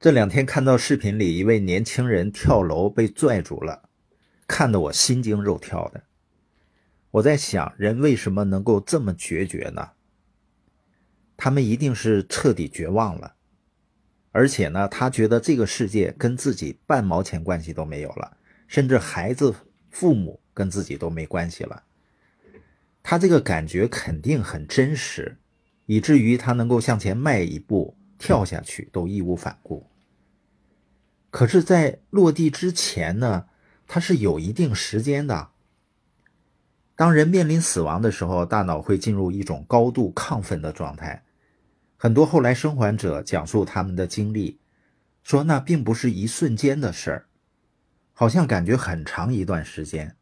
这两天看到视频里一位年轻人跳楼被拽住了，看得我心惊肉跳的。我在想，人为什么能够这么决绝呢？他们一定是彻底绝望了，而且呢，他觉得这个世界跟自己半毛钱关系都没有了，甚至孩子、父母跟自己都没关系了。他这个感觉肯定很真实，以至于他能够向前迈一步。跳下去都义无反顾。可是，在落地之前呢，它是有一定时间的。当人面临死亡的时候，大脑会进入一种高度亢奋的状态。很多后来生还者讲述他们的经历，说那并不是一瞬间的事儿，好像感觉很长一段时间。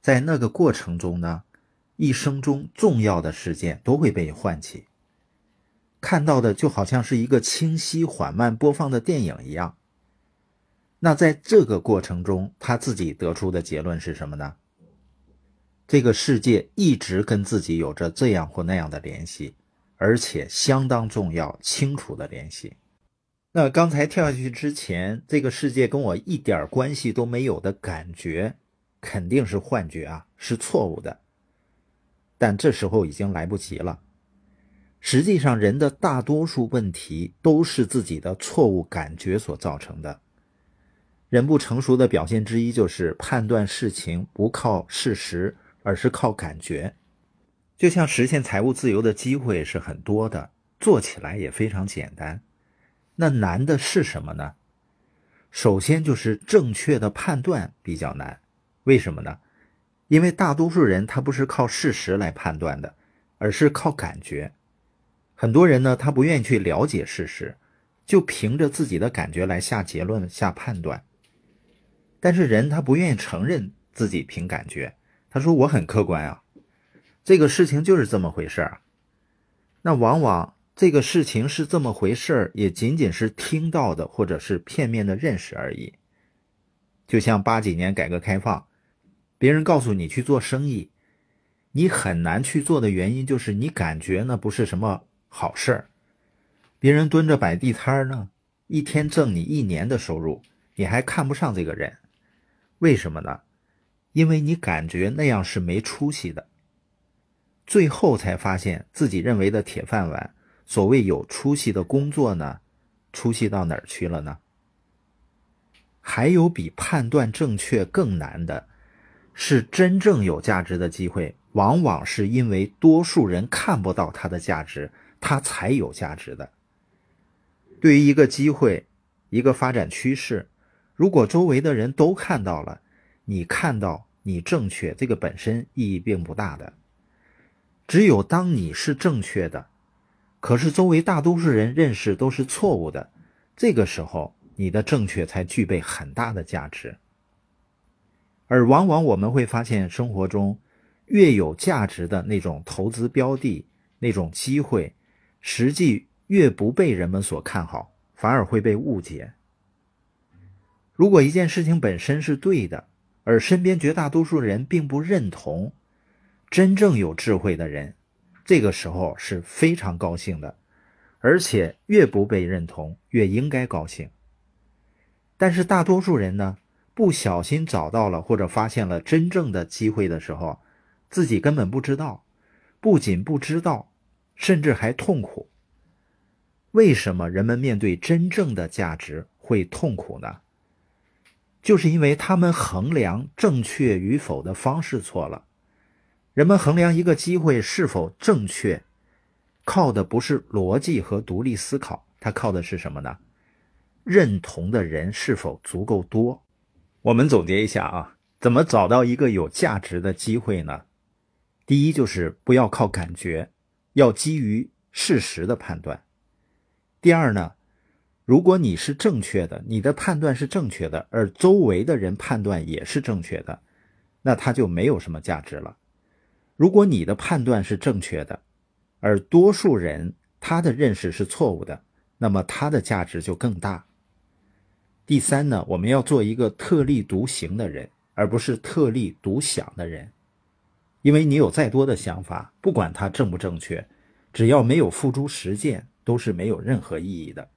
在那个过程中呢，一生中重要的事件都会被唤起。看到的就好像是一个清晰缓慢播放的电影一样。那在这个过程中，他自己得出的结论是什么呢？这个世界一直跟自己有着这样或那样的联系，而且相当重要、清楚的联系。那刚才跳下去之前，这个世界跟我一点关系都没有的感觉，肯定是幻觉啊，是错误的。但这时候已经来不及了。实际上，人的大多数问题都是自己的错误感觉所造成的。人不成熟的表现之一就是判断事情不靠事实，而是靠感觉。就像实现财务自由的机会是很多的，做起来也非常简单。那难的是什么呢？首先就是正确的判断比较难。为什么呢？因为大多数人他不是靠事实来判断的，而是靠感觉。很多人呢，他不愿意去了解事实，就凭着自己的感觉来下结论、下判断。但是人他不愿意承认自己凭感觉，他说我很客观啊，这个事情就是这么回事儿。那往往这个事情是这么回事儿，也仅仅是听到的或者是片面的认识而已。就像八几年改革开放，别人告诉你去做生意，你很难去做的原因就是你感觉呢不是什么。好事儿，别人蹲着摆地摊儿呢，一天挣你一年的收入，你还看不上这个人，为什么呢？因为你感觉那样是没出息的。最后才发现自己认为的铁饭碗，所谓有出息的工作呢，出息到哪儿去了呢？还有比判断正确更难的，是真正有价值的机会，往往是因为多数人看不到它的价值。它才有价值的。对于一个机会、一个发展趋势，如果周围的人都看到了，你看到你正确，这个本身意义并不大的。只有当你是正确的，可是周围大多数人认识都是错误的，这个时候你的正确才具备很大的价值。而往往我们会发现，生活中越有价值的那种投资标的、那种机会。实际越不被人们所看好，反而会被误解。如果一件事情本身是对的，而身边绝大多数人并不认同，真正有智慧的人，这个时候是非常高兴的，而且越不被认同，越应该高兴。但是大多数人呢，不小心找到了或者发现了真正的机会的时候，自己根本不知道，不仅不知道。甚至还痛苦。为什么人们面对真正的价值会痛苦呢？就是因为他们衡量正确与否的方式错了。人们衡量一个机会是否正确，靠的不是逻辑和独立思考，它靠的是什么呢？认同的人是否足够多？我们总结一下啊，怎么找到一个有价值的机会呢？第一，就是不要靠感觉。要基于事实的判断。第二呢，如果你是正确的，你的判断是正确的，而周围的人判断也是正确的，那它就没有什么价值了。如果你的判断是正确的，而多数人他的认识是错误的，那么它的价值就更大。第三呢，我们要做一个特立独行的人，而不是特立独享的人。因为你有再多的想法，不管它正不正确，只要没有付诸实践，都是没有任何意义的。